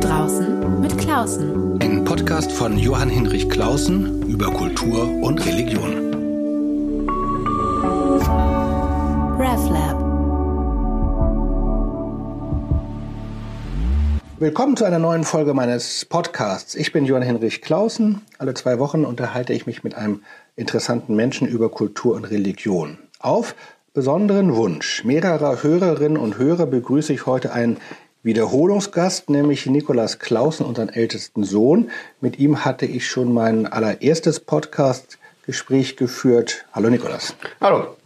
draußen mit Klausen. Ein Podcast von Johann Hinrich Klausen über Kultur und Religion. RevLab. Willkommen zu einer neuen Folge meines Podcasts. Ich bin Johann Hinrich Klausen. Alle zwei Wochen unterhalte ich mich mit einem interessanten Menschen über Kultur und Religion. Auf besonderen Wunsch mehrerer Hörerinnen und Hörer begrüße ich heute einen Wiederholungsgast, nämlich Nikolas Clausen, unseren ältesten Sohn. Mit ihm hatte ich schon mein allererstes Podcast-Gespräch geführt. Hallo Nikolas. Hallo.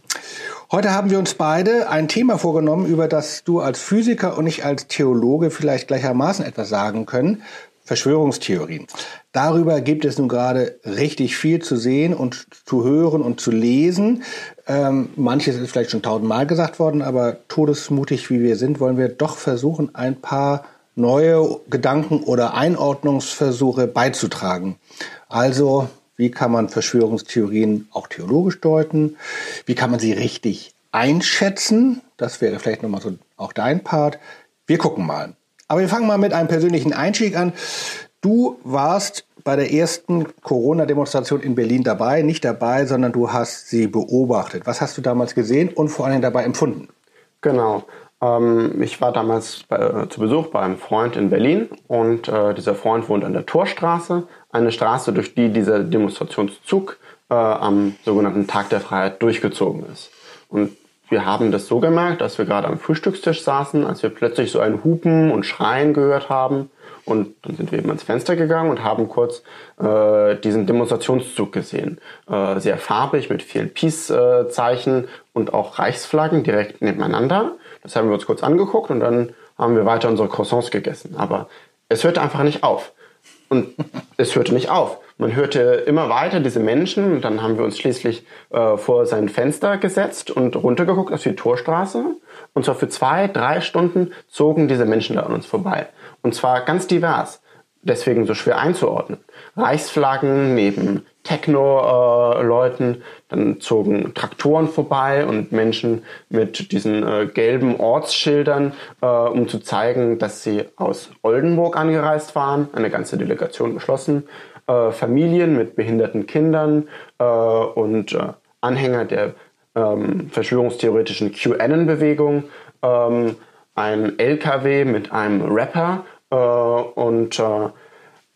Heute haben wir uns beide ein Thema vorgenommen, über das du als Physiker und ich als Theologe vielleicht gleichermaßen etwas sagen können. Verschwörungstheorien. Darüber gibt es nun gerade richtig viel zu sehen und zu hören und zu lesen. Ähm, manches ist vielleicht schon tausendmal gesagt worden, aber todesmutig wie wir sind, wollen wir doch versuchen, ein paar neue Gedanken oder Einordnungsversuche beizutragen. Also, wie kann man Verschwörungstheorien auch theologisch deuten? Wie kann man sie richtig einschätzen? Das wäre vielleicht nochmal so auch dein Part. Wir gucken mal. Aber wir fangen mal mit einem persönlichen Einstieg an. Du warst bei der ersten Corona-Demonstration in Berlin dabei, nicht dabei, sondern du hast sie beobachtet. Was hast du damals gesehen und vor allem dabei empfunden? Genau. Ähm, ich war damals bei, äh, zu Besuch bei einem Freund in Berlin und äh, dieser Freund wohnt an der Torstraße, eine Straße, durch die dieser Demonstrationszug äh, am sogenannten Tag der Freiheit durchgezogen ist. Und wir haben das so gemerkt, dass wir gerade am Frühstückstisch saßen, als wir plötzlich so ein Hupen und Schreien gehört haben. Und dann sind wir eben ans Fenster gegangen und haben kurz äh, diesen Demonstrationszug gesehen. Äh, sehr farbig mit vielen Peace-Zeichen und auch Reichsflaggen direkt nebeneinander. Das haben wir uns kurz angeguckt und dann haben wir weiter unsere Croissants gegessen. Aber es hörte einfach nicht auf. Und es hörte nicht auf. Man hörte immer weiter diese Menschen und dann haben wir uns schließlich äh, vor sein Fenster gesetzt und runtergeguckt auf die Torstraße. Und zwar für zwei, drei Stunden zogen diese Menschen da an uns vorbei. Und zwar ganz divers. Deswegen so schwer einzuordnen. Reichsflaggen neben Techno-Leuten, dann zogen Traktoren vorbei und Menschen mit diesen äh, gelben Ortsschildern, äh, um zu zeigen, dass sie aus Oldenburg angereist waren, eine ganze Delegation beschlossen, äh, Familien mit behinderten Kindern und Anhänger der ähm, verschwörungstheoretischen QAnon-Bewegung, ähm, ein LKW mit einem Rapper und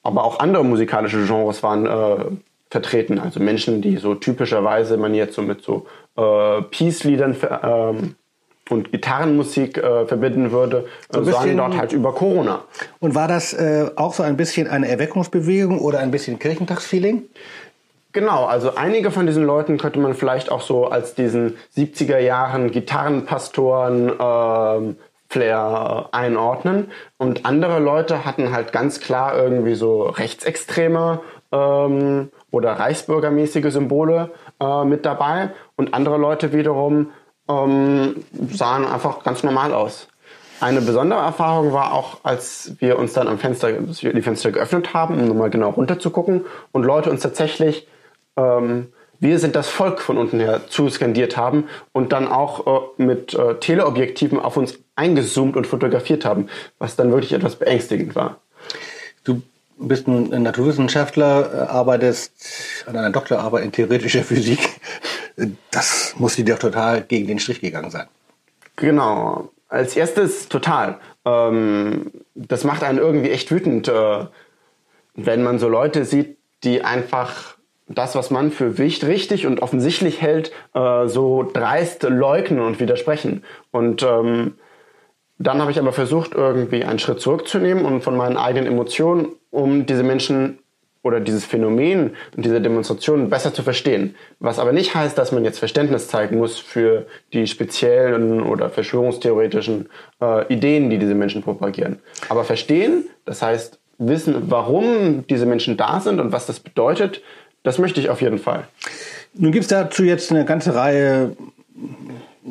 aber auch andere musikalische Genres waren vertreten. Also Menschen, die so typischerweise man jetzt so mit so äh, Peace-Liedern ähm, und Gitarrenmusik äh, verbinden würde, so äh, sagen dort halt über Corona. Und war das äh, auch so ein bisschen eine Erweckungsbewegung oder ein bisschen Kirchentagsfeeling? Genau, also einige von diesen Leuten könnte man vielleicht auch so als diesen 70er Jahren Gitarrenpastoren ähm, Flair einordnen. Und andere Leute hatten halt ganz klar irgendwie so rechtsextreme ähm, oder reichsbürgermäßige Symbole äh, mit dabei und andere Leute wiederum ähm, sahen einfach ganz normal aus. Eine besondere Erfahrung war auch, als wir uns dann am Fenster, die Fenster geöffnet haben, um nochmal genau runterzugucken und Leute uns tatsächlich ähm, wir sind das Volk von unten her zuskandiert haben und dann auch äh, mit äh, Teleobjektiven auf uns eingezoomt und fotografiert haben, was dann wirklich etwas beängstigend war. Du bist ein Naturwissenschaftler, äh, arbeitest an einer Doktorarbeit in theoretischer Physik. Das muss dir doch total gegen den Strich gegangen sein. Genau. Als erstes total. Ähm, das macht einen irgendwie echt wütend, äh, wenn man so Leute sieht, die einfach das, was man für richtig und offensichtlich hält, äh, so dreist leugnen und widersprechen. Und ähm, dann habe ich aber versucht, irgendwie einen Schritt zurückzunehmen und von meinen eigenen Emotionen, um diese Menschen oder dieses Phänomen und diese Demonstration besser zu verstehen. Was aber nicht heißt, dass man jetzt Verständnis zeigen muss für die speziellen oder verschwörungstheoretischen äh, Ideen, die diese Menschen propagieren. Aber verstehen, das heißt wissen, warum diese Menschen da sind und was das bedeutet, das möchte ich auf jeden Fall. Nun gibt es dazu jetzt eine ganze Reihe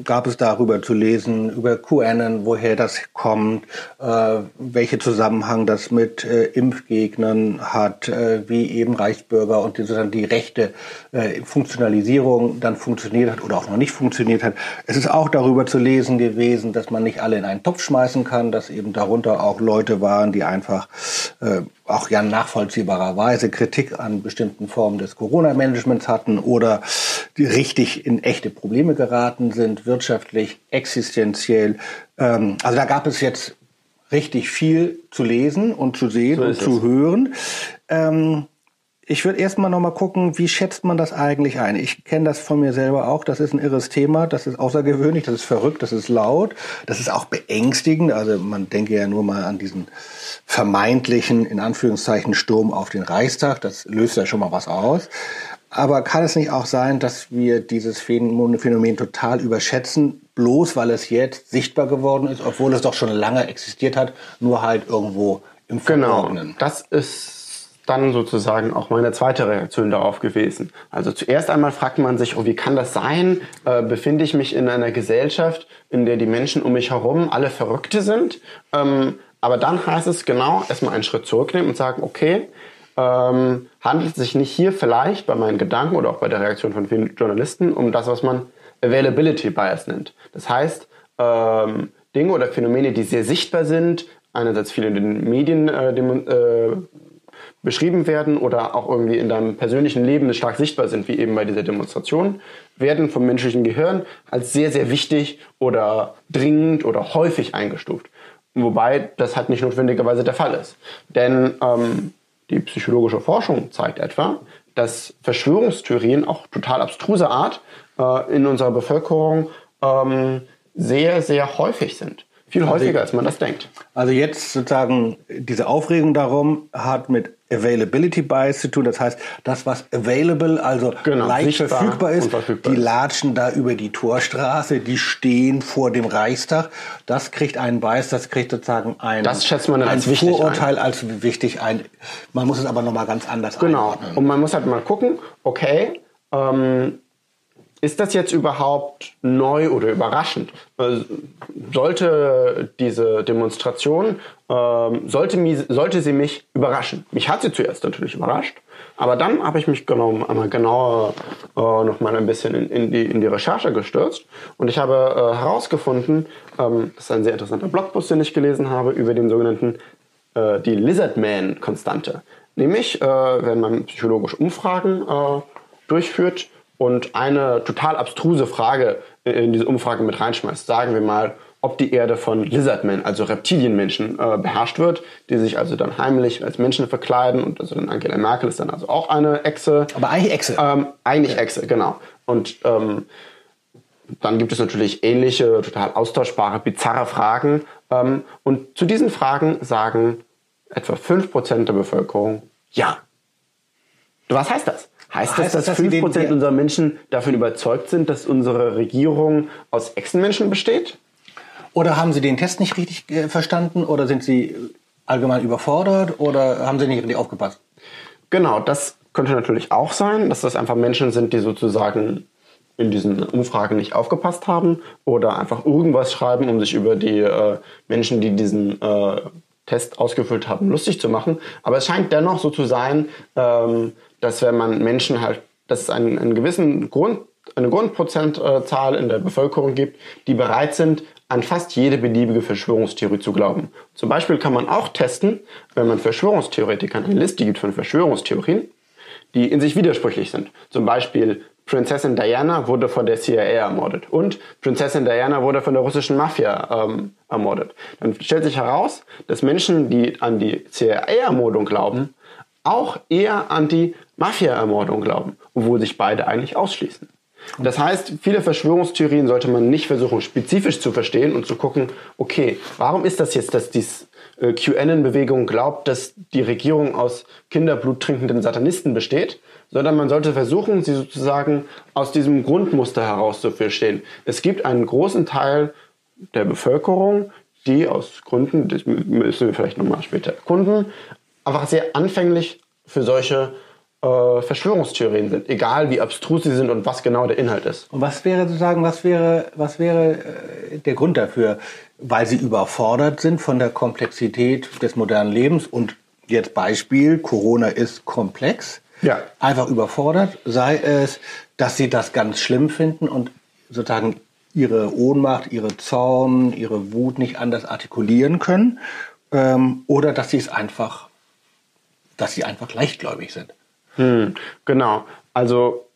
gab es darüber zu lesen, über QAnon, woher das kommt, äh, welche Zusammenhang das mit äh, Impfgegnern hat, äh, wie eben Reichsbürger und sozusagen die rechte äh, Funktionalisierung dann funktioniert hat oder auch noch nicht funktioniert hat. Es ist auch darüber zu lesen gewesen, dass man nicht alle in einen Topf schmeißen kann, dass eben darunter auch Leute waren, die einfach äh, auch ja nachvollziehbarerweise Kritik an bestimmten Formen des Corona-Managements hatten oder richtig in echte Probleme geraten sind, wirtschaftlich, existenziell. Ähm, also da gab es jetzt richtig viel zu lesen und zu sehen So und zu es. hören. Ähm, ich würde erstmal noch mal gucken, wie schätzt man das eigentlich ein? Ich kenne das von mir selber auch. Das ist ein irres Thema. Das ist außergewöhnlich. Das ist verrückt. Das ist laut. Das ist auch beängstigend. Also man denke ja nur mal an diesen vermeintlichen, in Anführungszeichen, Sturm auf den Reichstag. Das löst ja schon mal was aus. Aber kann es nicht auch sein, dass wir dieses Phänomen total überschätzen, bloß weil es jetzt sichtbar geworden ist, obwohl es doch schon lange existiert hat, nur halt irgendwo im Genau, Verborgenen? das ist dann sozusagen auch meine zweite Reaktion darauf gewesen. Also zuerst einmal fragt man sich, oh, wie kann das sein? Äh, befinde ich mich in einer Gesellschaft, in der die Menschen um mich herum alle Verrückte sind? Ähm, aber dann heißt es genau, erstmal einen Schritt zurücknehmen und sagen, okay, ähm, handelt es sich nicht hier vielleicht bei meinen Gedanken oder auch bei der Reaktion von vielen Journalisten um das, was man Availability Bias nennt. Das heißt, ähm, Dinge oder Phänomene, die sehr sichtbar sind, einerseits viel in den Medien äh, dem, äh, beschrieben werden oder auch irgendwie in deinem persönlichen Leben stark sichtbar sind, wie eben bei dieser Demonstration, werden vom menschlichen Gehirn als sehr, sehr wichtig oder dringend oder häufig eingestuft. Wobei das halt nicht notwendigerweise der Fall ist. Denn ähm, die psychologische Forschung zeigt etwa, dass Verschwörungstheorien auch total abstruser Art äh, in unserer Bevölkerung ähm, sehr, sehr häufig sind. Viel häufiger, als man das denkt. Also jetzt sozusagen diese Aufregung darum hat mit Availability Bias zu tun. Das heißt, das, was available, also Genau, leicht verfügbar ist, verfügbar die ist. latschen da über die Torstraße, die stehen vor dem Reichstag. Das kriegt einen Bias, das kriegt sozusagen ein, Das schätzt man dann ein als wichtig Vorurteil als wichtig ein. Man muss es aber nochmal ganz anders Genau. einordnen. Und man muss halt mal gucken, okay, ähm, ist das jetzt überhaupt neu oder überraschend? Äh, Sollte diese Demonstration, ähm, sollte, sollte sie mich überraschen? Mich hat sie zuerst natürlich überrascht, aber dann habe ich mich genau, einmal genauer äh, noch ein bisschen in, in, die, in die Recherche gestürzt und ich habe äh, herausgefunden, ähm, das ist ein sehr interessanter Blogpost, den ich gelesen habe, über den sogenannten äh, die Lizardman-Konstante. Nämlich, äh, wenn man psychologische Umfragen äh, durchführt und eine total abstruse Frage in diese Umfrage mit reinschmeißt, sagen wir mal, ob die Erde von Lizardmen, also Reptilienmenschen, äh, beherrscht wird, die sich also dann heimlich als Menschen verkleiden und also dann Angela Merkel ist dann also auch eine Echse. Aber eigentlich Echse. Ähm, eigentlich Echse, genau. Und ähm, dann gibt es natürlich ähnliche, total austauschbare, bizarre Fragen. Ähm, und zu diesen Fragen sagen etwa 5% der Bevölkerung ja. Was heißt das? Heißt, Heißt das, das, dass dass sie 5% den- unserer Menschen davon überzeugt sind, dass unsere Regierung aus Echsenmenschen besteht? Oder haben Sie den Test nicht richtig äh, verstanden? Oder sind Sie allgemein überfordert? Oder haben Sie nicht richtig aufgepasst? Genau, das könnte natürlich auch sein, dass das einfach Menschen sind, die sozusagen in diesen Umfragen nicht aufgepasst haben oder einfach irgendwas schreiben, um sich über die äh, Menschen, die diesen äh, Test ausgefüllt haben, lustig zu machen. Aber es scheint dennoch so zu sein, ähm, dass wenn man Menschen halt, dass es einen, einen gewissen Grund, eine Grundprozentzahl in der Bevölkerung gibt, die bereit sind, an fast jede beliebige Verschwörungstheorie zu glauben. Zum Beispiel kann man auch testen, wenn man Verschwörungstheoretikern eine Liste gibt von Verschwörungstheorien, die in sich widersprüchlich sind. Zum Beispiel Prinzessin Diana wurde von der CIA ermordet und Prinzessin Diana wurde von der russischen Mafia ähm, ermordet. Dann stellt sich heraus, dass Menschen, die an die CIA-Ermordung glauben, auch eher an die Mafia-Ermordung glauben, obwohl sich beide eigentlich ausschließen. Das heißt, viele Verschwörungstheorien sollte man nicht versuchen, spezifisch zu verstehen und zu gucken, okay, warum ist das jetzt, dass die äh, QAnon-Bewegung glaubt, dass die Regierung aus Kinderblut trinkenden Satanisten besteht, sondern man sollte versuchen, sie sozusagen aus diesem Grundmuster heraus zu verstehen. Es gibt einen großen Teil der Bevölkerung, die aus Gründen, das müssen wir vielleicht nochmal später erkunden, einfach sehr anfänglich für solche äh, Verschwörungstheorien sind, egal wie abstrus sie sind und was genau der Inhalt ist. Und was wäre sozusagen, was wäre, was wäre äh, der Grund dafür? Weil sie überfordert sind von der Komplexität des modernen Lebens und jetzt Beispiel, Corona ist komplex, Ja. einfach überfordert, sei es, dass sie das ganz schlimm finden und sozusagen ihre Ohnmacht, ihre Zorn, ihre Wut nicht anders artikulieren können, ähm, oder dass sie es einfach, dass sie einfach leichtgläubig sind. Hm, genau. Also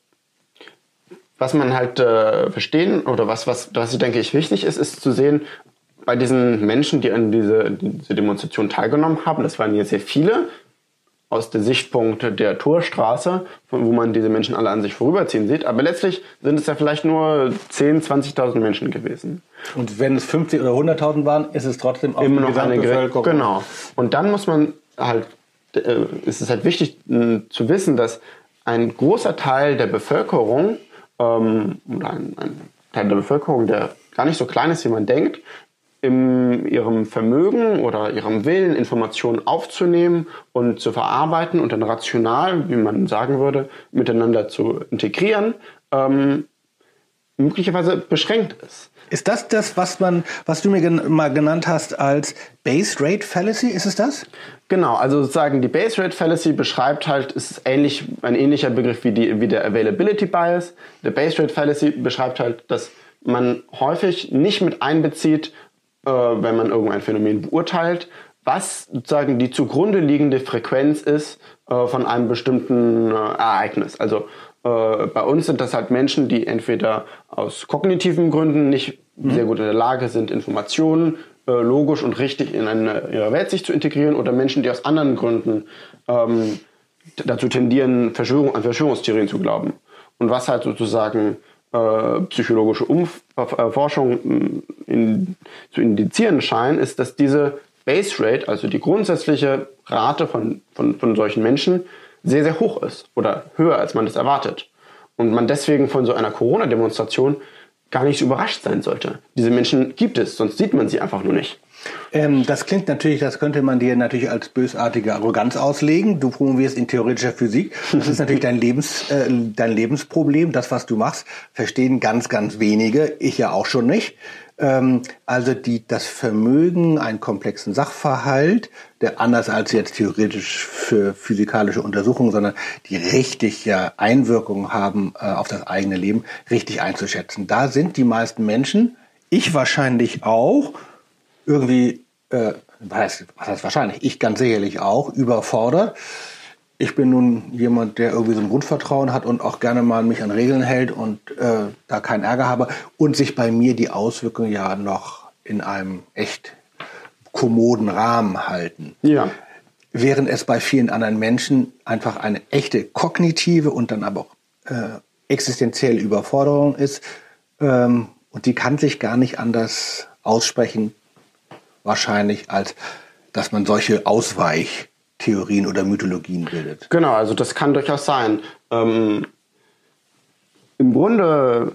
was man halt äh, verstehen oder was, was, was ich denke ich wichtig ist, ist zu sehen, bei diesen Menschen, die an diese, diese Demonstration teilgenommen haben, das waren jetzt sehr viele, aus der Sichtpunkt der Torstraße, von wo man diese Menschen alle an sich vorüberziehen sieht. Aber letztlich sind es ja vielleicht nur 10.000, 20.000 Menschen gewesen. Und wenn es 50 oder 100.000 waren, ist es trotzdem auch Immer die noch eine Gesamtbevölkerung. Genau. Und dann muss man halt, ist es halt wichtig zu wissen, dass ein großer Teil der Bevölkerung, ähm, oder ein, ein Teil der Bevölkerung, der gar nicht so klein ist, wie man denkt, in ihrem Vermögen oder ihrem Willen, Informationen aufzunehmen und zu verarbeiten und dann rational, wie man sagen würde, miteinander zu integrieren, ähm, möglicherweise beschränkt ist. Ist das das, was man, was du mir gen mal genannt hast als Base Rate Fallacy? Ist es das? Genau, also sozusagen die Base Rate Fallacy beschreibt halt, ist ähnlich, ein ähnlicher Begriff wie, die, wie der Availability Bias. Der Base Rate Fallacy beschreibt halt, dass man häufig nicht mit einbezieht, äh, wenn man irgendein Phänomen beurteilt, was sozusagen die zugrunde liegende Frequenz ist äh, von einem bestimmten äh, Ereignis. Also äh, bei uns sind das halt Menschen, die entweder aus kognitiven Gründen nicht sehr gut in der Lage sind, Informationen äh, logisch und richtig in eine, ihre Welt sich zu integrieren, oder Menschen, die aus anderen Gründen ähm, dazu tendieren, Verschwörung, an Verschwörungstheorien zu glauben. Und was halt sozusagen äh, psychologische Umf äh, Forschung mh, in, zu indizieren scheint, ist, dass diese Base Rate, also die grundsätzliche Rate von, von, von solchen Menschen, sehr, sehr hoch ist oder höher, als man das erwartet. Und man deswegen von so einer Corona-Demonstration gar nicht überrascht sein sollte. Diese Menschen gibt es, sonst sieht man sie einfach nur nicht. Ähm, das klingt natürlich, das könnte man dir natürlich als bösartige Arroganz auslegen. Du promovierst in theoretischer Physik. Das ist natürlich dein, Lebens, äh, dein Lebensproblem. Das, was du machst, verstehen ganz, ganz wenige. Ich ja auch schon nicht. Ähm, also die, das Vermögen, einen komplexen Sachverhalt, der anders als jetzt theoretisch für physikalische Untersuchungen, sondern die richtig ja Einwirkungen haben äh, auf das eigene Leben, richtig einzuschätzen. Da sind die meisten Menschen, ich wahrscheinlich auch, irgendwie, äh, was, heißt, was heißt wahrscheinlich, ich ganz sicherlich auch, überfordert. Ich bin nun jemand, der irgendwie so ein Grundvertrauen hat und auch gerne mal mich an Regeln hält und äh, da keinen Ärger habe und sich bei mir die Auswirkungen ja noch in einem echt kommoden Rahmen halten. Ja. Während es bei vielen anderen Menschen einfach eine echte kognitive und dann aber auch äh, existenzielle Überforderung ist. Ähm, und die kann sich gar nicht anders aussprechen, wahrscheinlich, als dass man solche Ausweichtheorien oder Mythologien bildet. Genau, also das kann durchaus sein. Ähm, Im Grunde,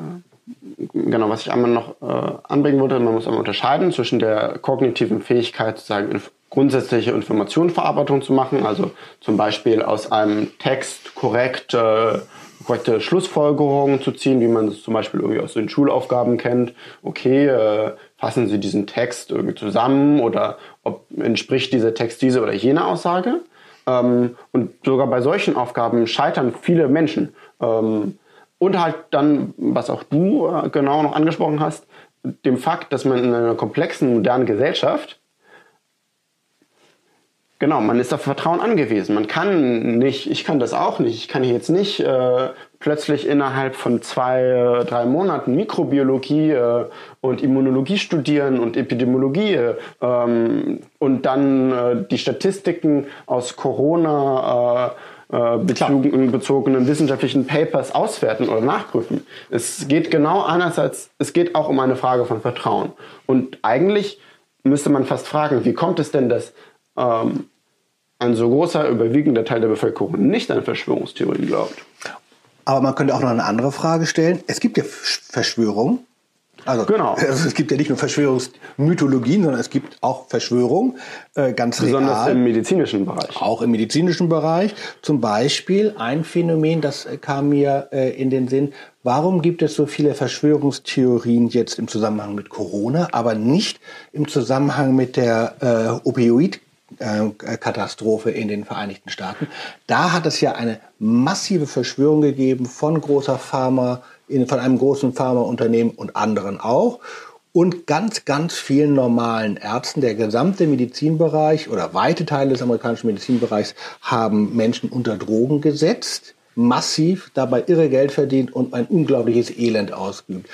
genau, was ich einmal noch äh, anbringen wollte, man muss einmal unterscheiden zwischen der kognitiven Fähigkeit, sozusagen inf grundsätzliche Informationsverarbeitung zu machen, also zum Beispiel aus einem Text korrekt, äh, korrekte Schlussfolgerungen zu ziehen, wie man es zum Beispiel irgendwie aus den Schulaufgaben kennt. Okay, äh, fassen Sie diesen Text irgendwie zusammen oder ob entspricht dieser Text diese oder jene Aussage. Ähm, und sogar bei solchen Aufgaben scheitern viele Menschen. Ähm, und halt dann, was auch du äh, genau noch angesprochen hast, dem Fakt, dass man in einer komplexen, modernen Gesellschaft, genau, man ist auf Vertrauen angewiesen. Man kann nicht, ich kann das auch nicht, ich kann jetzt nicht äh, plötzlich innerhalb von zwei, äh, drei Monaten Mikrobiologie äh, und Immunologie studieren und Epidemiologie äh, und dann äh, die Statistiken aus Corona äh, äh, bezogen, bezogenen wissenschaftlichen Papers auswerten oder nachprüfen. Es geht genau als, es geht auch um eine Frage von Vertrauen. Und eigentlich müsste man fast fragen, wie kommt es denn, dass ähm, ein so großer, überwiegender Teil der Bevölkerung nicht an Verschwörungstheorien glaubt? Aber man könnte auch noch eine andere Frage stellen. Es gibt ja Verschwörungen, Also, Genau. also es gibt ja nicht nur Verschwörungsmythologien, sondern es gibt auch Verschwörungen, äh, ganz Besonders real. im medizinischen Bereich. Auch im medizinischen Bereich. Zum Beispiel ein Phänomen, das äh, kam mir äh, in den Sinn. Warum gibt es so viele Verschwörungstheorien jetzt im Zusammenhang mit Corona, aber nicht im Zusammenhang mit der äh, Opioid? Äh, Katastrophe in den Vereinigten Staaten. Da hat es ja eine massive Verschwörung gegeben von großer Pharma, von einem großen Pharmaunternehmen und anderen auch und ganz, ganz vielen normalen Ärzten. Der gesamte Medizinbereich oder weite Teile des amerikanischen Medizinbereichs haben Menschen unter Drogen gesetzt, massiv, dabei irre Geld verdient und ein unglaubliches Elend ausgeübt.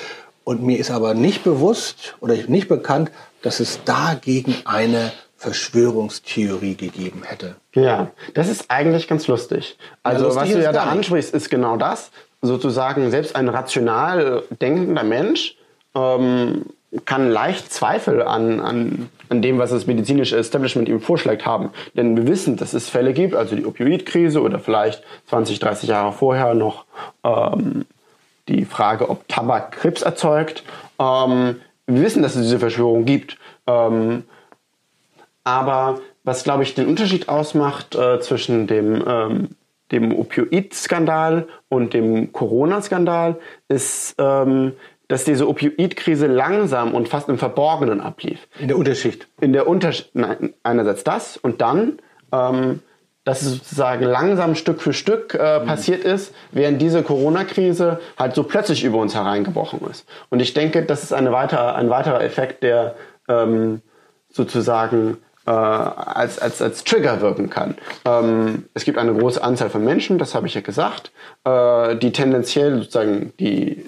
Und mir ist aber nicht bewusst oder nicht bekannt, dass es dagegen eine Verschwörungstheorie gegeben hätte. Ja, das ist eigentlich ganz lustig. Also lustig was du ja da ansprichst, ist genau das. Sozusagen selbst ein rational denkender Mensch ähm, kann leicht Zweifel an, an, an dem, was das medizinische Establishment ihm vorschlägt, haben. Denn wir wissen, dass es Fälle gibt, also die Opioidkrise oder vielleicht 20, 30 Jahre vorher noch ähm, die Frage, ob Tabak Krebs erzeugt. Ähm, wir wissen, dass es diese Verschwörung gibt. Ähm, aber was, glaube ich, den Unterschied ausmacht äh, zwischen dem, ähm, dem Opioid-Skandal und dem Corona-Skandal, ist, ähm, dass diese Opioid-Krise langsam und fast im Verborgenen ablief. In der Unterschicht. In der Unterschied, nein, einerseits das und dann, ähm, dass es sozusagen langsam Stück für Stück äh, passiert ist, während diese Corona-Krise halt so plötzlich über uns hereingebrochen ist. Und ich denke, das ist eine weitere, ein weiterer Effekt, der ähm, sozusagen äh, als, als, als Trigger wirken kann. Ähm, es gibt eine große Anzahl von Menschen, das habe ich ja gesagt, äh, die tendenziell sozusagen die,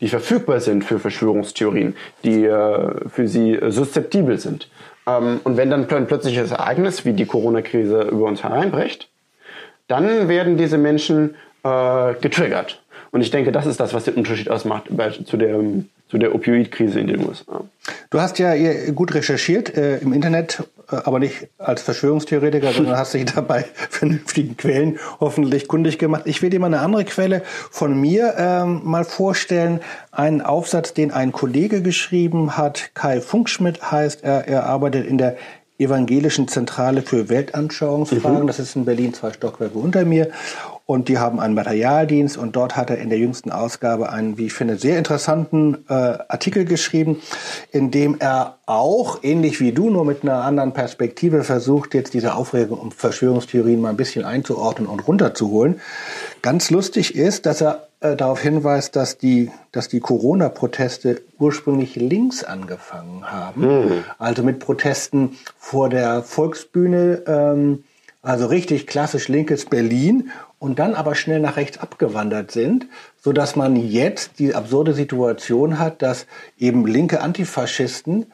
die verfügbar sind für Verschwörungstheorien, die äh, für sie suszeptibel sind. Ähm, und wenn dann ein plötzliches Ereignis wie die Corona-Krise über uns hereinbricht, dann werden diese Menschen äh, getriggert. Und ich denke, das ist das, was den Unterschied ausmacht bei, zu der, zu der Opioid-Krise in den USA. Du hast ja gut recherchiert äh, im Internet, aber nicht als Verschwörungstheoretiker, sondern hast dich dabei vernünftigen Quellen hoffentlich kundig gemacht. Ich will dir mal eine andere Quelle von mir ähm, mal vorstellen. Einen Aufsatz, den ein Kollege geschrieben hat, Kai Funkschmidt heißt er. Er arbeitet in der Evangelischen Zentrale für Weltanschauungsfragen. Das ist in Berlin zwei Stockwerke unter mir. Und die haben einen Materialdienst und dort hat er in der jüngsten Ausgabe einen, wie ich finde, sehr interessanten äh, Artikel geschrieben, in dem er auch, ähnlich wie du, nur mit einer anderen Perspektive versucht, jetzt diese Aufregung um Verschwörungstheorien mal ein bisschen einzuordnen und runterzuholen. Ganz lustig ist, dass er äh, darauf hinweist, dass die, dass die Corona-Proteste ursprünglich links angefangen haben. Also mit Protesten vor der Volksbühne, ähm, also richtig klassisch linkes Berlin und dann aber schnell nach rechts abgewandert sind, so dass man jetzt die absurde Situation hat, dass eben linke Antifaschisten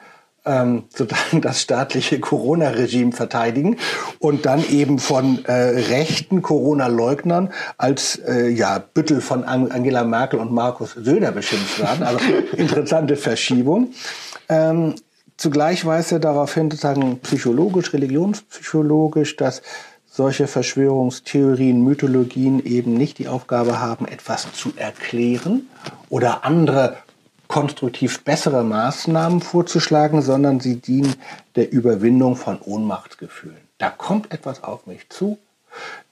ähm, sozusagen das staatliche Corona-Regime verteidigen und dann eben von äh, rechten Corona-Leugnern als äh, ja, Büttel von An Angela Merkel und Markus Söder beschimpft werden. Also interessante Verschiebung. Ähm, zugleich weist er darauf hin, sozusagen psychologisch, religionspsychologisch, dass solche Verschwörungstheorien, Mythologien eben nicht die Aufgabe haben, etwas zu erklären oder andere konstruktiv bessere Maßnahmen vorzuschlagen, sondern sie dienen der Überwindung von Ohnmachtsgefühlen. Da kommt etwas auf mich zu,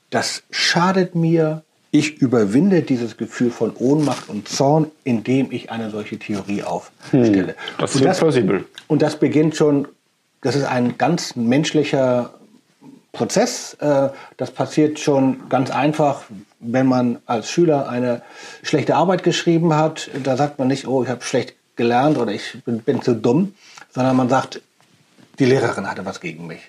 das schadet mir. Ich überwinde dieses Gefühl von Ohnmacht und Zorn, indem ich eine solche Theorie aufstelle. das Und ist plausibel. Und das beginnt schon, das ist ein ganz menschlicher Prozess. Äh, Das passiert schon ganz einfach, wenn man als Schüler eine schlechte Arbeit geschrieben hat. Da sagt man nicht, oh, ich habe schlecht gelernt oder ich bin, bin zu dumm, sondern man sagt, die Lehrerin hatte was gegen mich.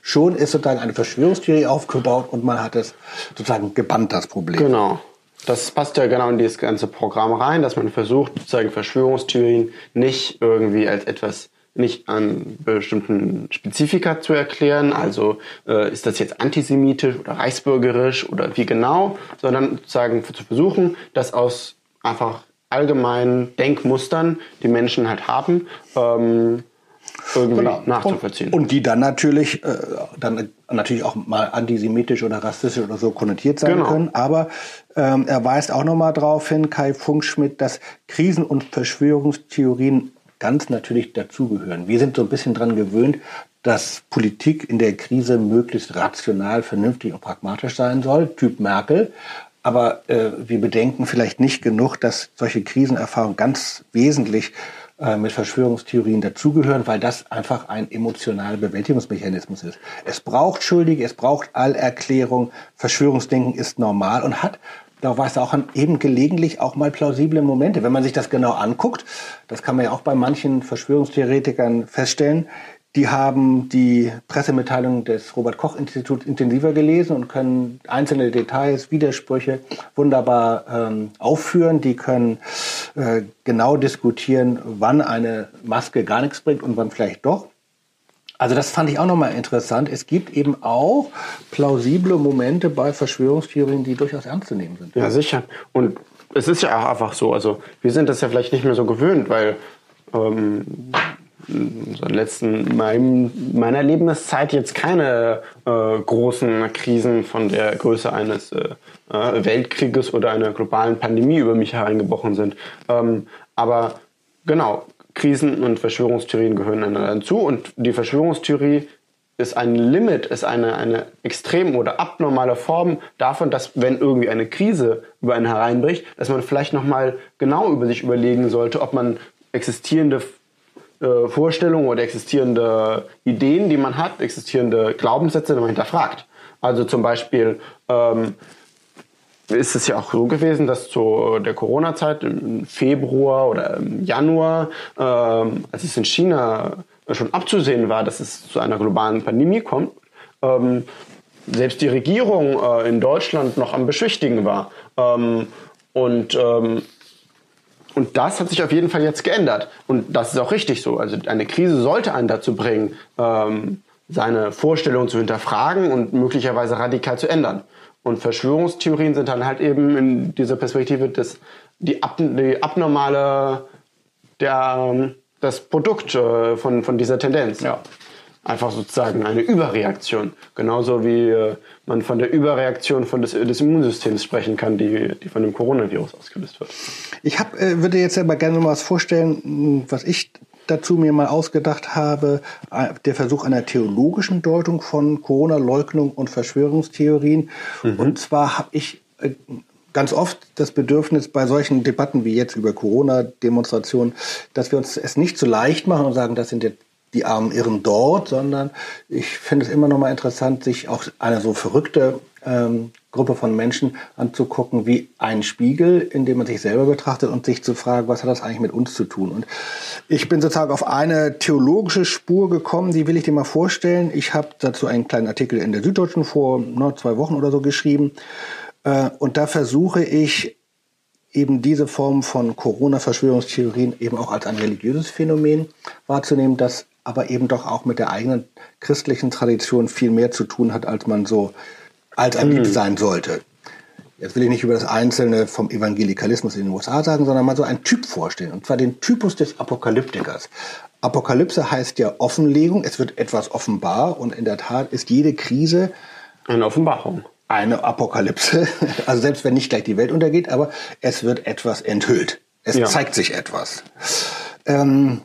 Schon ist sozusagen eine Verschwörungstheorie aufgebaut und man hat es sozusagen gebannt, das Problem. Genau. Das passt ja genau in dieses ganze Programm rein, dass man versucht, sozusagen Verschwörungstheorien nicht irgendwie als etwas nicht an bestimmten Spezifika zu erklären, also äh, ist das jetzt antisemitisch oder reichsbürgerisch oder wie genau, sondern sozusagen zu versuchen, das aus einfach allgemeinen Denkmustern, die Menschen halt haben, ähm, irgendwie Genau. nachzuvollziehen. Und, und die dann natürlich, äh, dann natürlich auch mal antisemitisch oder rassistisch oder so konnotiert sein Genau. können. Aber ähm, er weist auch nochmal darauf hin, Kai Funkschmidt, dass Krisen- und Verschwörungstheorien ganz natürlich dazugehören. Wir sind so ein bisschen dran gewöhnt, dass Politik in der Krise möglichst rational, vernünftig und pragmatisch sein soll, Typ Merkel. Aber äh, wir bedenken vielleicht nicht genug, dass solche Krisenerfahrungen ganz wesentlich äh, mit Verschwörungstheorien dazugehören, weil das einfach ein emotionaler Bewältigungsmechanismus ist. Es braucht Schuldige, es braucht Allerklärung. Verschwörungsdenken ist normal und hat da war es auch eben gelegentlich auch mal plausible Momente. Wenn man sich das genau anguckt, das kann man ja auch bei manchen Verschwörungstheoretikern feststellen, die haben die Pressemitteilung des Robert Koch Instituts intensiver gelesen und können einzelne Details, Widersprüche wunderbar ähm, aufführen. Die können äh, genau diskutieren, wann eine Maske gar nichts bringt und wann vielleicht doch. Also das fand ich auch nochmal interessant. Es gibt eben auch plausible Momente bei Verschwörungstheorien, die durchaus ernst zu nehmen sind. Ja, sicher. Und es ist ja auch einfach so, also wir sind das ja vielleicht nicht mehr so gewöhnt, weil ähm, so letzten meinem, meiner Lebenszeit jetzt keine äh, großen Krisen von der Größe eines äh, äh, Weltkrieges oder einer globalen Pandemie über mich hereingebrochen sind. Ähm, aber genau, Krisen und Verschwörungstheorien gehören einander hinzu und die Verschwörungstheorie ist ein Limit, ist eine, eine extrem oder abnormale Form davon, dass wenn irgendwie eine Krise über einen hereinbricht, dass man vielleicht nochmal genau über sich überlegen sollte, ob man existierende äh, Vorstellungen oder existierende Ideen, die man hat, existierende Glaubenssätze, die man hinterfragt. Also zum Beispiel ähm, ist es ja auch so gewesen, dass zu der Corona-Zeit im Februar oder im Januar, ähm, als es in China schon abzusehen war, dass es zu einer globalen Pandemie kommt, ähm, selbst die Regierung äh, in Deutschland noch am Beschwichtigen war. Ähm, und, ähm, und das hat sich auf jeden Fall jetzt geändert. Und das ist auch richtig so. Also eine Krise sollte einen dazu bringen, ähm, seine Vorstellungen zu hinterfragen und möglicherweise radikal zu ändern. Und Verschwörungstheorien sind dann halt eben in dieser Perspektive das, die, ab, die abnormale, der, das Produkt äh, von, von dieser Tendenz. Ja. Einfach sozusagen eine Überreaktion. Genauso wie äh, man von der Überreaktion von des, des Immunsystems sprechen kann, die, die von dem Coronavirus ausgelöst wird. Ich hab, äh, würde jetzt aber gerne mal was vorstellen, mh, was ich dazu mir mal ausgedacht habe, äh, der Versuch einer theologischen Deutung von Corona-Leugnung und Verschwörungstheorien. Und zwar habe ich äh, ganz oft das Bedürfnis bei solchen Debatten wie jetzt über Corona-Demonstrationen, dass wir uns es nicht so leicht machen und sagen, das sind jetzt die armen Irren dort, sondern ich finde es immer noch mal interessant, sich auch eine so verrückte ähm, Gruppe von Menschen anzugucken wie ein Spiegel, in dem man sich selber betrachtet und sich zu fragen, was hat das eigentlich mit uns zu tun? Und ich bin sozusagen auf eine theologische Spur gekommen, die will ich dir mal vorstellen. Ich habe dazu einen kleinen Artikel in der Süddeutschen vor ne, zwei Wochen oder so geschrieben. Äh, und da versuche ich eben diese Form von Corona-Verschwörungstheorien eben auch als ein religiöses Phänomen wahrzunehmen, das aber eben doch auch mit der eigenen christlichen Tradition viel mehr zu tun hat, als man so als ein Lied sein sollte. Jetzt will ich nicht über das Einzelne vom Evangelikalismus in den USA sagen, sondern mal so einen Typ vorstellen. Und zwar den Typus des Apokalyptikers. Apokalypse heißt ja Offenlegung. Es wird etwas offenbar. Und in der Tat ist jede Krise Eine Offenbarung. eine Apokalypse. Also selbst wenn nicht gleich die Welt untergeht, aber es wird etwas enthüllt. Es Ja. zeigt sich etwas. Ähm,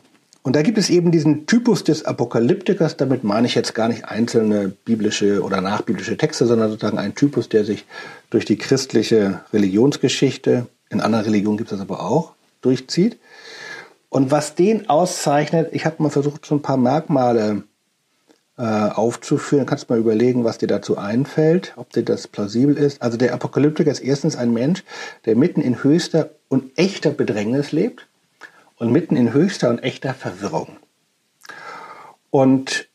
und da gibt es eben diesen Typus des Apokalyptikers. Damit meine ich jetzt gar nicht einzelne biblische oder nachbiblische Texte, sondern sozusagen einen Typus, der sich durch die christliche Religionsgeschichte, in anderen Religionen gibt es das aber auch, durchzieht. Und was den auszeichnet, ich habe mal versucht, so ein paar Merkmale äh, aufzuführen. Kannst mal überlegen, was dir dazu einfällt, ob dir das plausibel ist. Also der Apokalyptiker ist erstens ein Mensch, der mitten in höchster und echter Bedrängnis lebt und mitten in höchster und echter Verwirrung. Und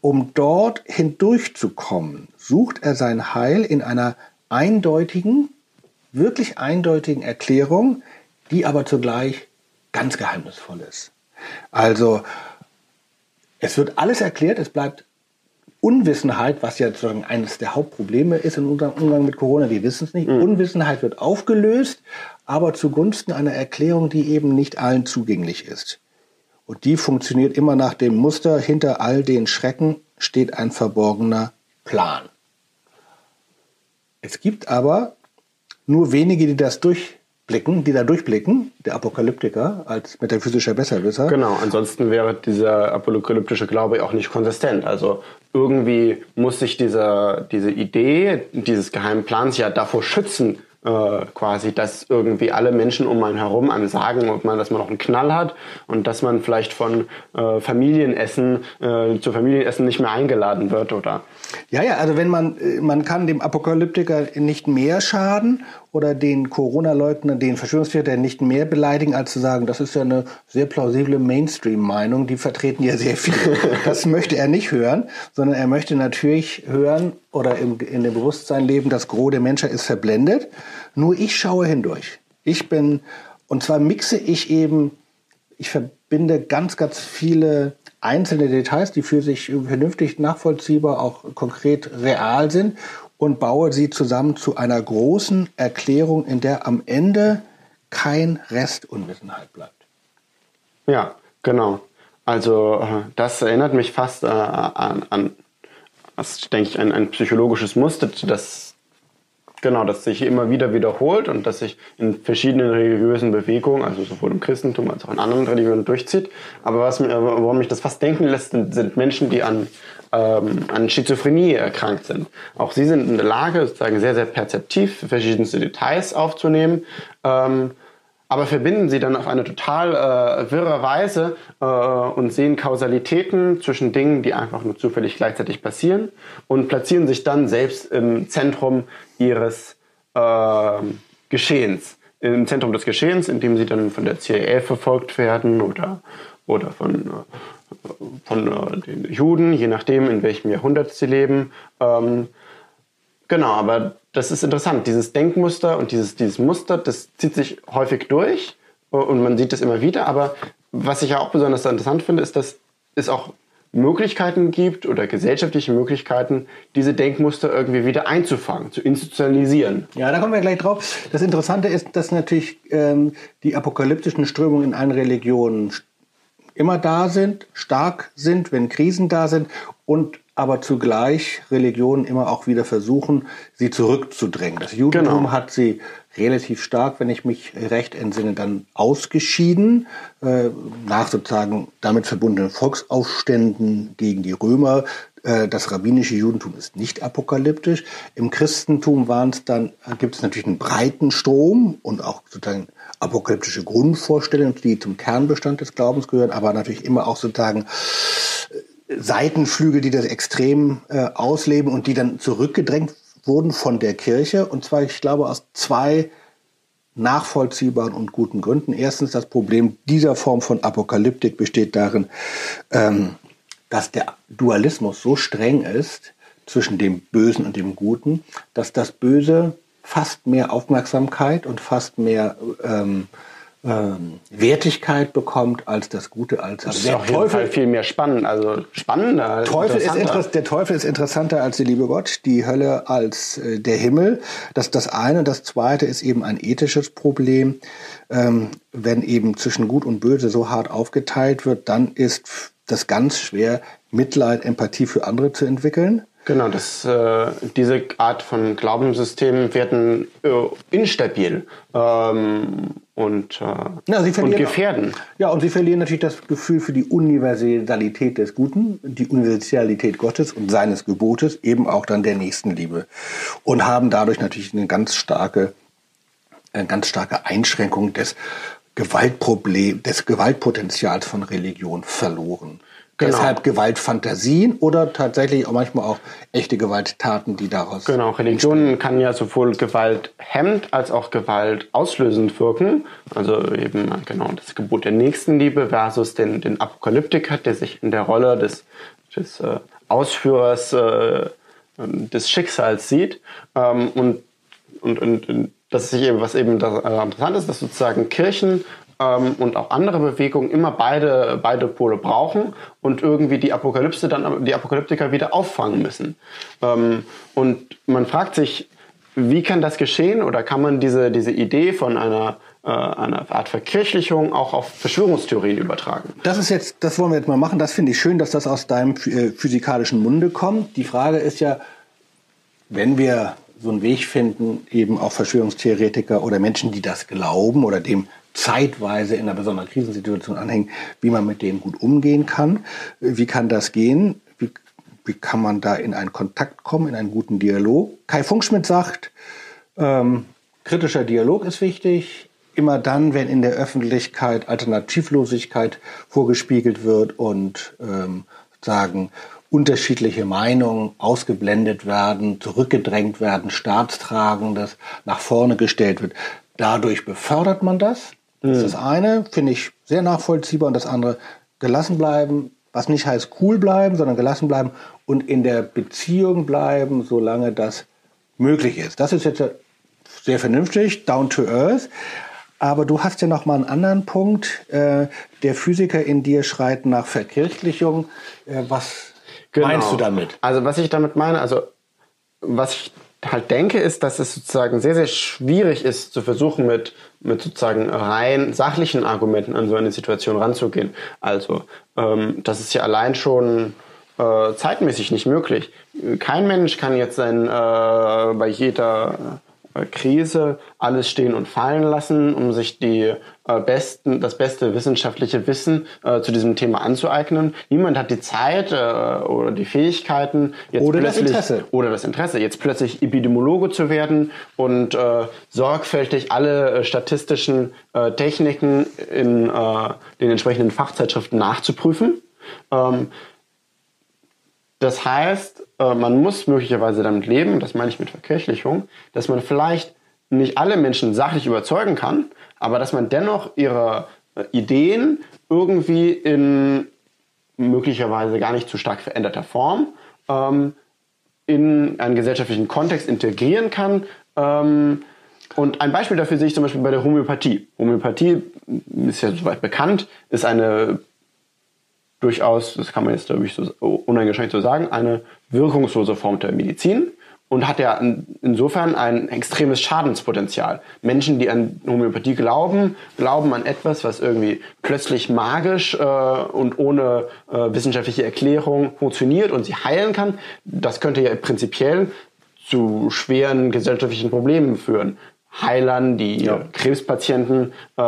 um dort hindurchzukommen, sucht er sein Heil in einer eindeutigen, wirklich eindeutigen Erklärung, die aber zugleich ganz geheimnisvoll ist. Also es wird alles erklärt, es bleibt Unwissenheit, was ja sozusagen eines der Hauptprobleme ist in unserem Umgang mit Corona, wir wissen es nicht. Unwissenheit wird aufgelöst, aber zugunsten einer Erklärung, die eben nicht allen zugänglich ist. Und die funktioniert immer nach dem Muster, hinter all den Schrecken steht ein verborgener Plan. Es gibt aber nur wenige, die das durchblicken, die da durchblicken, der Apokalyptiker als metaphysischer Besserwisser. Genau, ansonsten wäre dieser apokalyptische Glaube auch nicht konsistent. Also irgendwie muss sich diese, diese Idee dieses geheimen Plans ja davor schützen, äh, quasi, dass irgendwie alle Menschen um einen herum einem sagen, ob man, dass man noch einen Knall hat und dass man vielleicht von äh, Familienessen äh, zu Familienessen nicht mehr eingeladen wird oder. Ja, ja, also wenn man, äh, man kann dem Apokalyptiker nicht mehr schaden oder den Corona-Leugner, den Verschwörungstheoretiker nicht mehr beleidigen, als zu sagen, das ist ja eine sehr plausible Mainstream-Meinung, die vertreten ja sehr viel. Das möchte er nicht hören, sondern er möchte natürlich hören oder im, in dem Bewusstsein leben, das Gros der Menschheit ist verblendet. Nur ich schaue hindurch. Ich bin, und zwar mixe ich eben, ich verbinde ganz, ganz viele einzelne Details, die für sich vernünftig nachvollziehbar, auch konkret real sind und baue sie zusammen zu einer großen Erklärung, in der am Ende kein Rest Unwissenheit bleibt. Ja, genau. Also äh, das erinnert mich fast äh, an, an das denke ich, ein, ein psychologisches Muster, das genau, das sich immer wieder wiederholt und das sich in verschiedenen religiösen Bewegungen, also sowohl im Christentum als auch in anderen Religionen durchzieht. Aber was, worum mich das fast denken lässt, sind, sind Menschen, die an, ähm, an Schizophrenie erkrankt sind. Auch sie sind in der Lage, sozusagen sehr, sehr perzeptiv verschiedenste Details aufzunehmen. Ähm, aber verbinden sie dann auf eine total äh, wirre Weise äh, und sehen Kausalitäten zwischen Dingen, die einfach nur zufällig gleichzeitig passieren und platzieren sich dann selbst im Zentrum ihres äh, Geschehens, im Zentrum des Geschehens, indem sie dann von der CIA verfolgt werden oder, oder von, äh, von äh, den Juden, je nachdem, in welchem Jahrhundert sie leben. Ähm, genau, aber das ist interessant. Dieses Denkmuster und dieses, dieses Muster, das zieht sich häufig durch und man sieht das immer wieder. Aber was ich ja auch besonders interessant finde, ist, dass es auch Möglichkeiten gibt oder gesellschaftliche Möglichkeiten, diese Denkmuster irgendwie wieder einzufangen, zu institutionalisieren. Ja, da kommen wir gleich drauf. Das Interessante ist, dass natürlich ähm, die apokalyptischen Strömungen in allen Religionen immer da sind, stark sind, wenn Krisen da sind und aber zugleich Religionen immer auch wieder versuchen, sie zurückzudrängen. Das Judentum genau. hat sie relativ stark, wenn ich mich recht entsinne, dann ausgeschieden, äh, nach sozusagen damit verbundenen Volksaufständen gegen die Römer. Äh, das rabbinische Judentum ist nicht apokalyptisch. Im Christentum waren es dann, gibt es natürlich einen breiten Strom und auch sozusagen apokalyptische Grundvorstellungen, die zum Kernbestand des Glaubens gehören, aber natürlich immer auch sozusagen Seitenflügel, die das extrem äh, ausleben und die dann zurückgedrängt wurden von der Kirche. Und zwar, ich glaube, aus zwei nachvollziehbaren und guten Gründen. Erstens, das Problem dieser Form von Apokalyptik besteht darin, ähm, dass der Dualismus so streng ist zwischen dem Bösen und dem Guten, dass das Böse fast mehr Aufmerksamkeit und fast mehr ähm, ähm, Wertigkeit bekommt als das Gute als das ist der auf jeden Teufel, Fall viel mehr spannend, also spannender. Teufel ist der Teufel ist interessanter als der liebe Gott, die Hölle als äh, der Himmel. Das das eine und das zweite ist eben ein ethisches Problem. Ähm, wenn eben zwischen Gut und Böse so hart aufgeteilt wird, dann ist das ganz schwer, Mitleid, Empathie für andere zu entwickeln. Genau, das, äh, diese Art von Glaubenssystemen werden äh, instabil ähm, und, äh, ja, und gefährden. Ja, und sie verlieren natürlich das Gefühl für die Universalität des Guten, die Universalität Gottes und seines Gebotes, eben auch dann der Nächstenliebe. Und haben dadurch natürlich eine ganz starke, eine ganz starke Einschränkung des Gewaltproblem, des Gewaltpotenzials von Religion verloren. Genau. Deshalb Gewaltfantasien oder tatsächlich auch manchmal auch echte Gewalttaten, die daraus. Genau, Religion kann ja sowohl Gewalt hemmt als auch Gewalt auslösend wirken. Also eben genau das Gebot der Nächstenliebe versus den, den Apokalyptiker, der sich in der Rolle des, des äh, Ausführers äh, des Schicksals sieht. Ähm, und, und, und, und das ist eben, was eben das, äh, interessant ist, dass sozusagen Kirchen ähm, und auch andere Bewegungen immer beide, beide Pole brauchen und irgendwie die Apokalypse dann die Apokalyptiker wieder auffangen müssen. Ähm, und man fragt sich, wie kann das geschehen oder kann man diese, diese Idee von einer, äh, einer Art Verkirchlichung auch auf Verschwörungstheorien übertragen? Das ist jetzt, das wollen wir jetzt mal machen. Das finde ich schön, dass das aus deinem äh, physikalischen Munde kommt. Die Frage ist ja, wenn wir so einen Weg finden, eben auch Verschwörungstheoretiker oder Menschen, die das glauben oder dem zeitweise in einer besonderen Krisensituation anhängen, wie man mit dem gut umgehen kann. Wie kann das gehen? Wie, wie kann man da in einen Kontakt kommen, in einen guten Dialog? Kai Funkschmidt sagt, ähm, kritischer Dialog ist wichtig. Immer dann, wenn in der Öffentlichkeit Alternativlosigkeit vorgespiegelt wird und ähm, sagen, unterschiedliche Meinungen ausgeblendet werden, zurückgedrängt werden, staatstragendes nach vorne gestellt wird. Dadurch befördert man das. Das ist das eine, finde ich sehr nachvollziehbar. Und das andere, gelassen bleiben, was nicht heißt cool bleiben, sondern gelassen bleiben und in der Beziehung bleiben, solange das möglich ist. Das ist jetzt sehr vernünftig, down to earth. Aber du hast ja noch mal einen anderen Punkt. Äh, der Physiker in dir schreit nach Verkirchlichung. Äh, was Genau. meinst du damit? Also was ich damit meine, also was ich halt denke, ist, dass es sozusagen sehr, sehr schwierig ist, zu versuchen, mit, mit sozusagen rein sachlichen Argumenten an so eine Situation ranzugehen. Also, ähm, das ist ja allein schon äh, zeitmäßig nicht möglich. Kein Mensch kann jetzt sein, äh, bei jeder Krise alles stehen und fallen lassen, um sich die äh, besten, das beste wissenschaftliche Wissen äh, zu diesem Thema anzueignen. Niemand hat die Zeit äh, oder die Fähigkeiten, jetzt Oder das plötzlich, Interesse. oder das Interesse, jetzt plötzlich Epidemiologe zu werden und äh, sorgfältig alle äh, statistischen äh, Techniken in äh, den entsprechenden Fachzeitschriften nachzuprüfen. Ähm, das heißt, äh, man muss möglicherweise damit leben, das meine ich mit Verkirchlichung, dass man vielleicht nicht alle Menschen sachlich überzeugen kann, aber dass man dennoch ihre äh, Ideen irgendwie in möglicherweise gar nicht zu stark veränderter Form ähm, in einen gesellschaftlichen Kontext integrieren kann. Ähm, und ein Beispiel dafür sehe ich zum Beispiel bei der Homöopathie. Homöopathie ist ja soweit bekannt, ist eine durchaus, das kann man jetzt glaube ich so uneingeschränkt so sagen, eine wirkungslose Form der Medizin und hat ja in- insofern ein extremes Schadenspotenzial. Menschen, die an Homöopathie glauben, glauben an etwas, was irgendwie plötzlich magisch äh, und ohne äh, wissenschaftliche Erklärung funktioniert und sie heilen kann. Das könnte ja prinzipiell zu schweren gesellschaftlichen Problemen führen. Heilern, die Ja. Krebspatienten äh,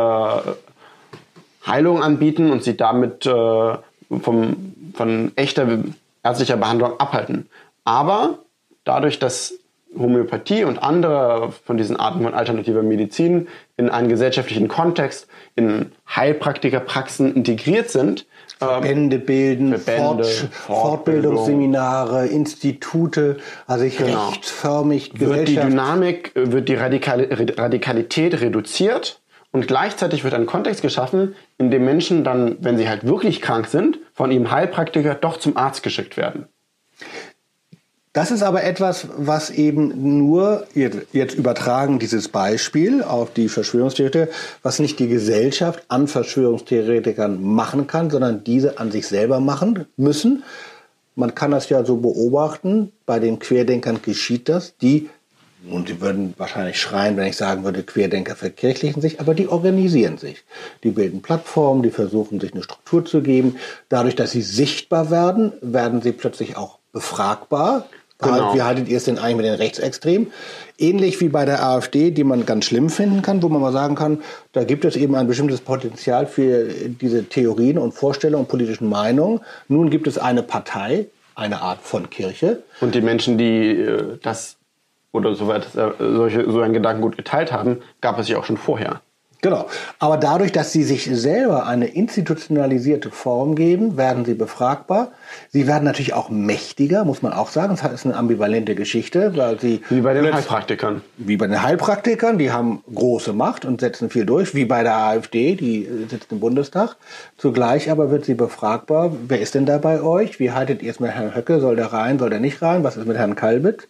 Heilung anbieten und sie damit äh, vom, von echter ärztlicher Behandlung abhalten. Aber dadurch, dass Homöopathie und andere von diesen Arten von alternativer Medizin in einen gesellschaftlichen Kontext, in Heilpraktikerpraxen integriert sind, ähm, Verbände bilden, Verbände, Fort Fortbildung. Fortbildungsseminare, Institute, also sich Genau. rechtsförmig wird die Gesellschaft. Dynamik, wird die Radikal Radikalität reduziert und gleichzeitig wird ein Kontext geschaffen, in dem Menschen dann, wenn sie halt wirklich krank sind, von ihrem Heilpraktiker doch zum Arzt geschickt werden. Das ist aber etwas, was eben nur, jetzt übertragen dieses Beispiel auf die Verschwörungstheoretiker, was nicht die Gesellschaft an Verschwörungstheoretikern machen kann, sondern diese an sich selber machen müssen. Man kann das ja so beobachten, bei den Querdenkern geschieht das, die, und sie würden wahrscheinlich schreien, wenn ich sagen würde, Querdenker verkirchlichen sich, aber die organisieren sich. Die bilden Plattformen, die versuchen sich eine Struktur zu geben. Dadurch, dass sie sichtbar werden, werden sie plötzlich auch befragbar. Genau. Wie haltet ihr es denn eigentlich mit den Rechtsextremen? Ähnlich wie bei der AfD, die man ganz schlimm finden kann, wo man mal sagen kann, da gibt es eben ein bestimmtes Potenzial für diese Theorien und Vorstellungen und politischen Meinungen. Nun gibt es eine Partei, eine Art von Kirche. Und die Menschen, die äh, das oder soweit äh, solche, so einen Gedanken gut geteilt haben, gab es ja auch schon vorher. Genau. Aber dadurch, dass sie sich selber eine institutionalisierte Form geben, werden sie befragbar. Sie werden natürlich auch mächtiger, muss man auch sagen. Das ist eine ambivalente Geschichte, weil sie Wie bei den Heilpraktikern. wie bei den Heilpraktikern, die haben große Macht und setzen viel durch, wie bei der AfD, die äh, sitzt im Bundestag. Zugleich aber wird sie befragbar, wer ist denn da bei euch? Wie haltet ihr es mit Herrn Höcke? Soll der rein, soll der nicht rein? Was ist mit Herrn Kalbit?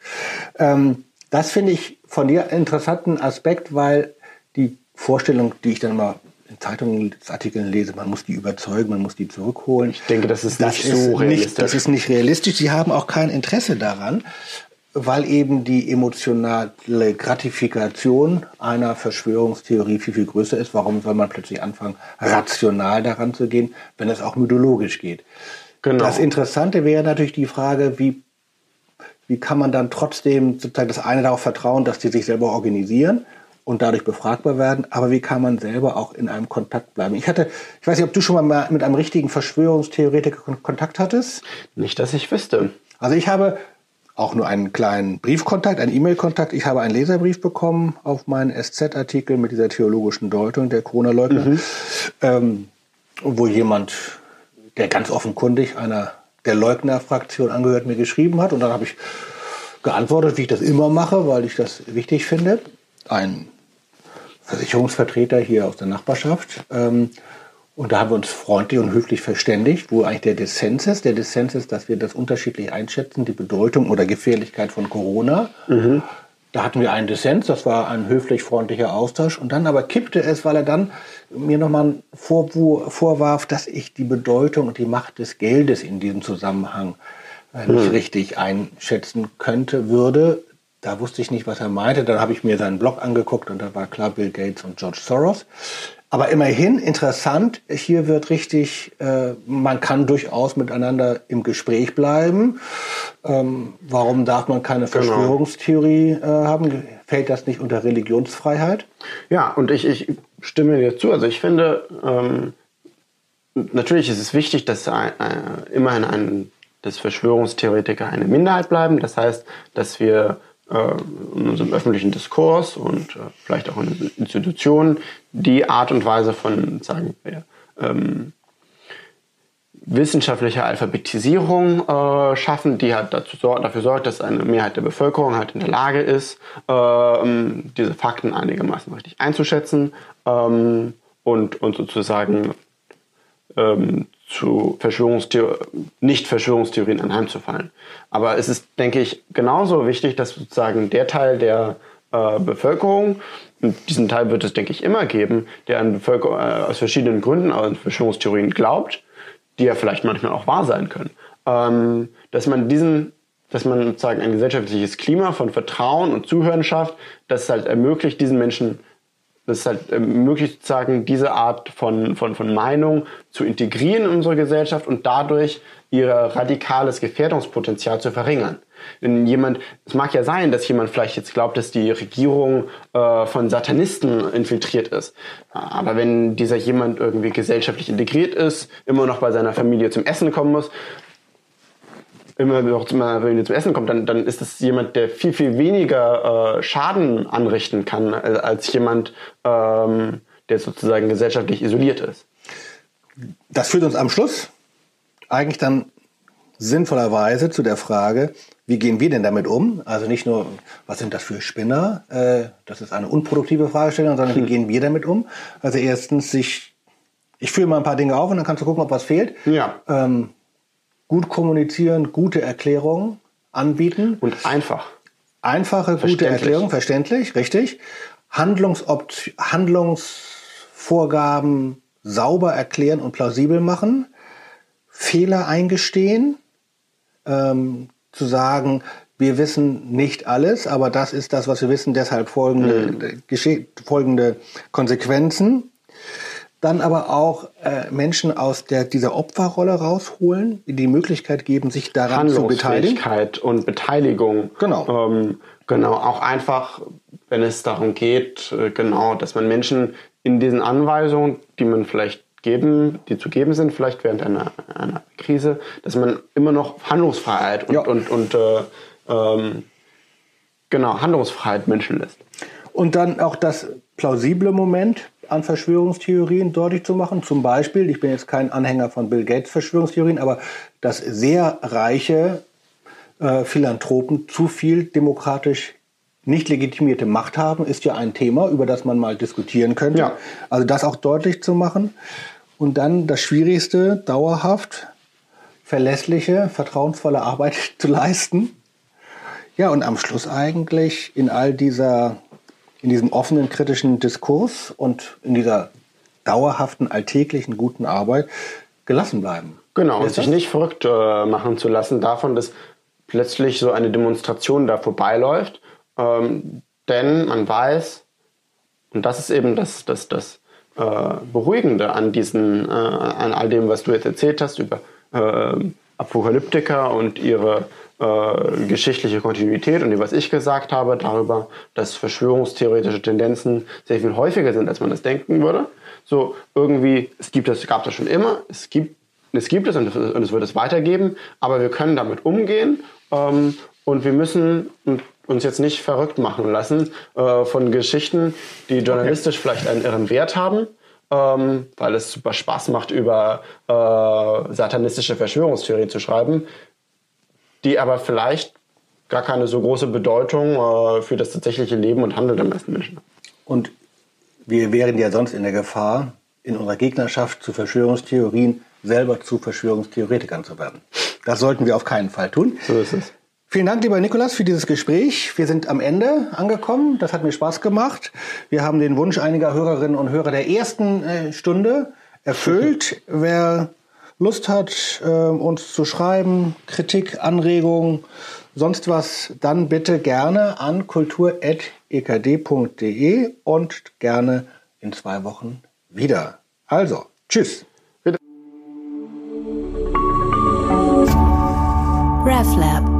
Ähm, das finde ich von dir einen interessanten Aspekt, weil die Vorstellung, die ich dann mal in Zeitungsartikeln lese, man muss die überzeugen, man muss die zurückholen. Ich denke, das ist nicht so Nicht, realistisch. das ist nicht realistisch. Sie haben auch kein Interesse daran, weil eben die emotionale Gratifikation einer Verschwörungstheorie viel, viel größer ist. Warum soll man plötzlich anfangen, rational daran zu gehen, wenn es auch mythologisch geht? Genau. Das Interessante wäre natürlich die Frage, wie, wie kann man dann trotzdem sozusagen das eine darauf vertrauen, dass die sich selber organisieren und dadurch befragbar werden, aber wie kann man selber auch in einem Kontakt bleiben? Ich hatte, ich weiß nicht, ob du schon mal mit einem richtigen Verschwörungstheoretiker Kontakt hattest? Nicht, dass ich wüsste. Also ich habe auch nur einen kleinen Briefkontakt, einen E-Mail-Kontakt. Ich habe einen Leserbrief bekommen auf meinen SZ-Artikel mit dieser theologischen Deutung der Corona-Leugner, mhm. ähm, wo jemand, der ganz offenkundig einer der Leugner-Fraktion angehört, mir geschrieben hat. Und dann habe ich geantwortet, wie ich das immer mache, weil ich das wichtig finde. Ein Versicherungsvertreter hier aus der Nachbarschaft. Ähm, und da haben wir uns freundlich und höflich verständigt, wo eigentlich der Dissens ist. Der Dissens ist, dass wir das unterschiedlich einschätzen, die Bedeutung oder Gefährlichkeit von Corona. Mhm. Da hatten wir einen Dissens, das war ein höflich freundlicher Austausch. Und dann aber kippte es, weil er dann mir nochmal vorwarf, dass ich die Bedeutung und die Macht des Geldes in diesem Zusammenhang äh, nicht mhm. richtig einschätzen könnte, würde. Da wusste ich nicht, was er meinte. Dann habe ich mir seinen Blog angeguckt und da war klar Bill Gates und George Soros. Aber immerhin interessant, hier wird richtig, äh, man kann durchaus miteinander im Gespräch bleiben. Ähm, warum darf man keine genau. Verschwörungstheorie äh, haben? Fällt das nicht unter Religionsfreiheit? Ja, und ich, ich stimme dir zu. Also ich finde, ähm, natürlich ist es wichtig, dass äh, immerhin ein, dass Verschwörungstheoretiker eine Minderheit bleiben. Das heißt, dass wir in unserem öffentlichen Diskurs und äh, vielleicht auch in Institutionen die Art und Weise von, sagen wir, ähm, wissenschaftlicher Alphabetisierung äh, schaffen, die halt dazu, dafür sorgt, dass eine Mehrheit der Bevölkerung halt in der Lage ist, äh, diese Fakten einigermaßen richtig einzuschätzen ähm, und, und sozusagen ähm, zu Verschwörungstheor nicht Verschwörungstheorien anheimzufallen. Aber es ist, denke ich, genauso wichtig, dass sozusagen der Teil der äh, Bevölkerung, und diesen Teil wird es, denke ich, immer geben, der an Bevölkerung, äh, aus verschiedenen Gründen an Verschwörungstheorien glaubt, die ja vielleicht manchmal auch wahr sein können, ähm, dass man diesen dass man sozusagen ein gesellschaftliches Klima von Vertrauen und Zuhören schafft, das halt ermöglicht, diesen Menschen das ist halt möglich, sozusagen diese Art von, von, von Meinung zu integrieren in unsere Gesellschaft und dadurch ihr radikales Gefährdungspotenzial zu verringern. Wenn jemand, es mag ja sein, dass jemand vielleicht jetzt glaubt, dass die Regierung äh, von Satanisten infiltriert ist. Aber wenn dieser jemand irgendwie gesellschaftlich integriert ist, immer noch bei seiner Familie zum Essen kommen muss, immer noch zum, wenn zum Essen kommt, dann, dann ist das jemand, der viel, viel weniger äh, Schaden anrichten kann, äh, als jemand, ähm, der sozusagen gesellschaftlich isoliert ist. Das führt uns am Schluss eigentlich dann sinnvollerweise zu der Frage, wie gehen wir denn damit um? Also nicht nur, was sind das für Spinner? Äh, das ist eine unproduktive Fragestellung, sondern hm. wie gehen wir damit um? Also erstens sich, ich führe mal ein paar Dinge auf und dann kannst du gucken, ob was fehlt. Ja. Ähm, gut kommunizieren, gute Erklärungen anbieten. Und einfach. Einfache, gute Erklärung, verständlich, richtig. Handlungsopt Handlungsvorgaben sauber erklären und plausibel machen. Fehler eingestehen. Ähm, zu sagen, wir wissen nicht alles, aber das ist das, was wir wissen, deshalb folgende, mhm. folgende Konsequenzen dann aber auch äh, Menschen aus der, dieser Opferrolle rausholen, die Möglichkeit geben, sich daran zu beteiligen. und Beteiligung. Genau. Ähm, genau, auch einfach, wenn es darum geht, äh, genau, dass man Menschen in diesen Anweisungen, die man vielleicht geben, die zu geben sind, vielleicht während einer, einer Krise, dass man immer noch Handlungsfreiheit und, ja. und, und äh, ähm, genau, Handlungsfreiheit Menschen lässt. Und dann auch das plausible Moment, an Verschwörungstheorien deutlich zu machen. Zum Beispiel, ich bin jetzt kein Anhänger von Bill Gates Verschwörungstheorien, aber dass sehr reiche äh, Philanthropen zu viel demokratisch nicht legitimierte Macht haben, ist ja ein Thema, über das man mal diskutieren könnte. Ja. Also das auch deutlich zu machen. Und dann das Schwierigste, dauerhaft verlässliche, vertrauensvolle Arbeit zu leisten. Ja, und am Schluss eigentlich in all dieser in diesem offenen kritischen Diskurs und in dieser dauerhaften, alltäglichen, guten Arbeit gelassen bleiben. Genau, und sich nicht verrückt äh, machen zu lassen davon, dass plötzlich so eine Demonstration da vorbeiläuft. Ähm, denn man weiß, und das ist eben das, das, das äh, Beruhigende an diesen, äh, an all dem, was du jetzt erzählt hast über äh, Apokalyptiker und ihre äh, geschichtliche Kontinuität und was ich gesagt habe darüber, dass verschwörungstheoretische Tendenzen sehr viel häufiger sind, als man das denken würde. So irgendwie, es gibt es, gab das schon immer, es gibt es gibt es und es wird es weitergeben, aber wir können damit umgehen ähm, und wir müssen uns jetzt nicht verrückt machen lassen äh, von Geschichten, die journalistisch okay. vielleicht einen irren Wert haben, ähm, weil es super Spaß macht, über äh, satanistische Verschwörungstheorien zu schreiben, die aber vielleicht gar keine so große Bedeutung äh, für das tatsächliche Leben und Handeln der meisten Menschen haben. Und wir wären ja sonst in der Gefahr, in unserer Gegnerschaft zu Verschwörungstheorien selber zu Verschwörungstheoretikern zu werden. Das sollten wir auf keinen Fall tun. So ist es. Vielen Dank, lieber Nikolas, für dieses Gespräch. Wir sind am Ende angekommen. Das hat mir Spaß gemacht. Wir haben den Wunsch einiger Hörerinnen und Hörer der ersten äh, Stunde erfüllt. Wer Lust hat, äh, uns zu schreiben, Kritik, Anregungen, sonst was, dann bitte gerne an kultur.ekd.de und gerne in zwei Wochen wieder. Also, tschüss. RefLab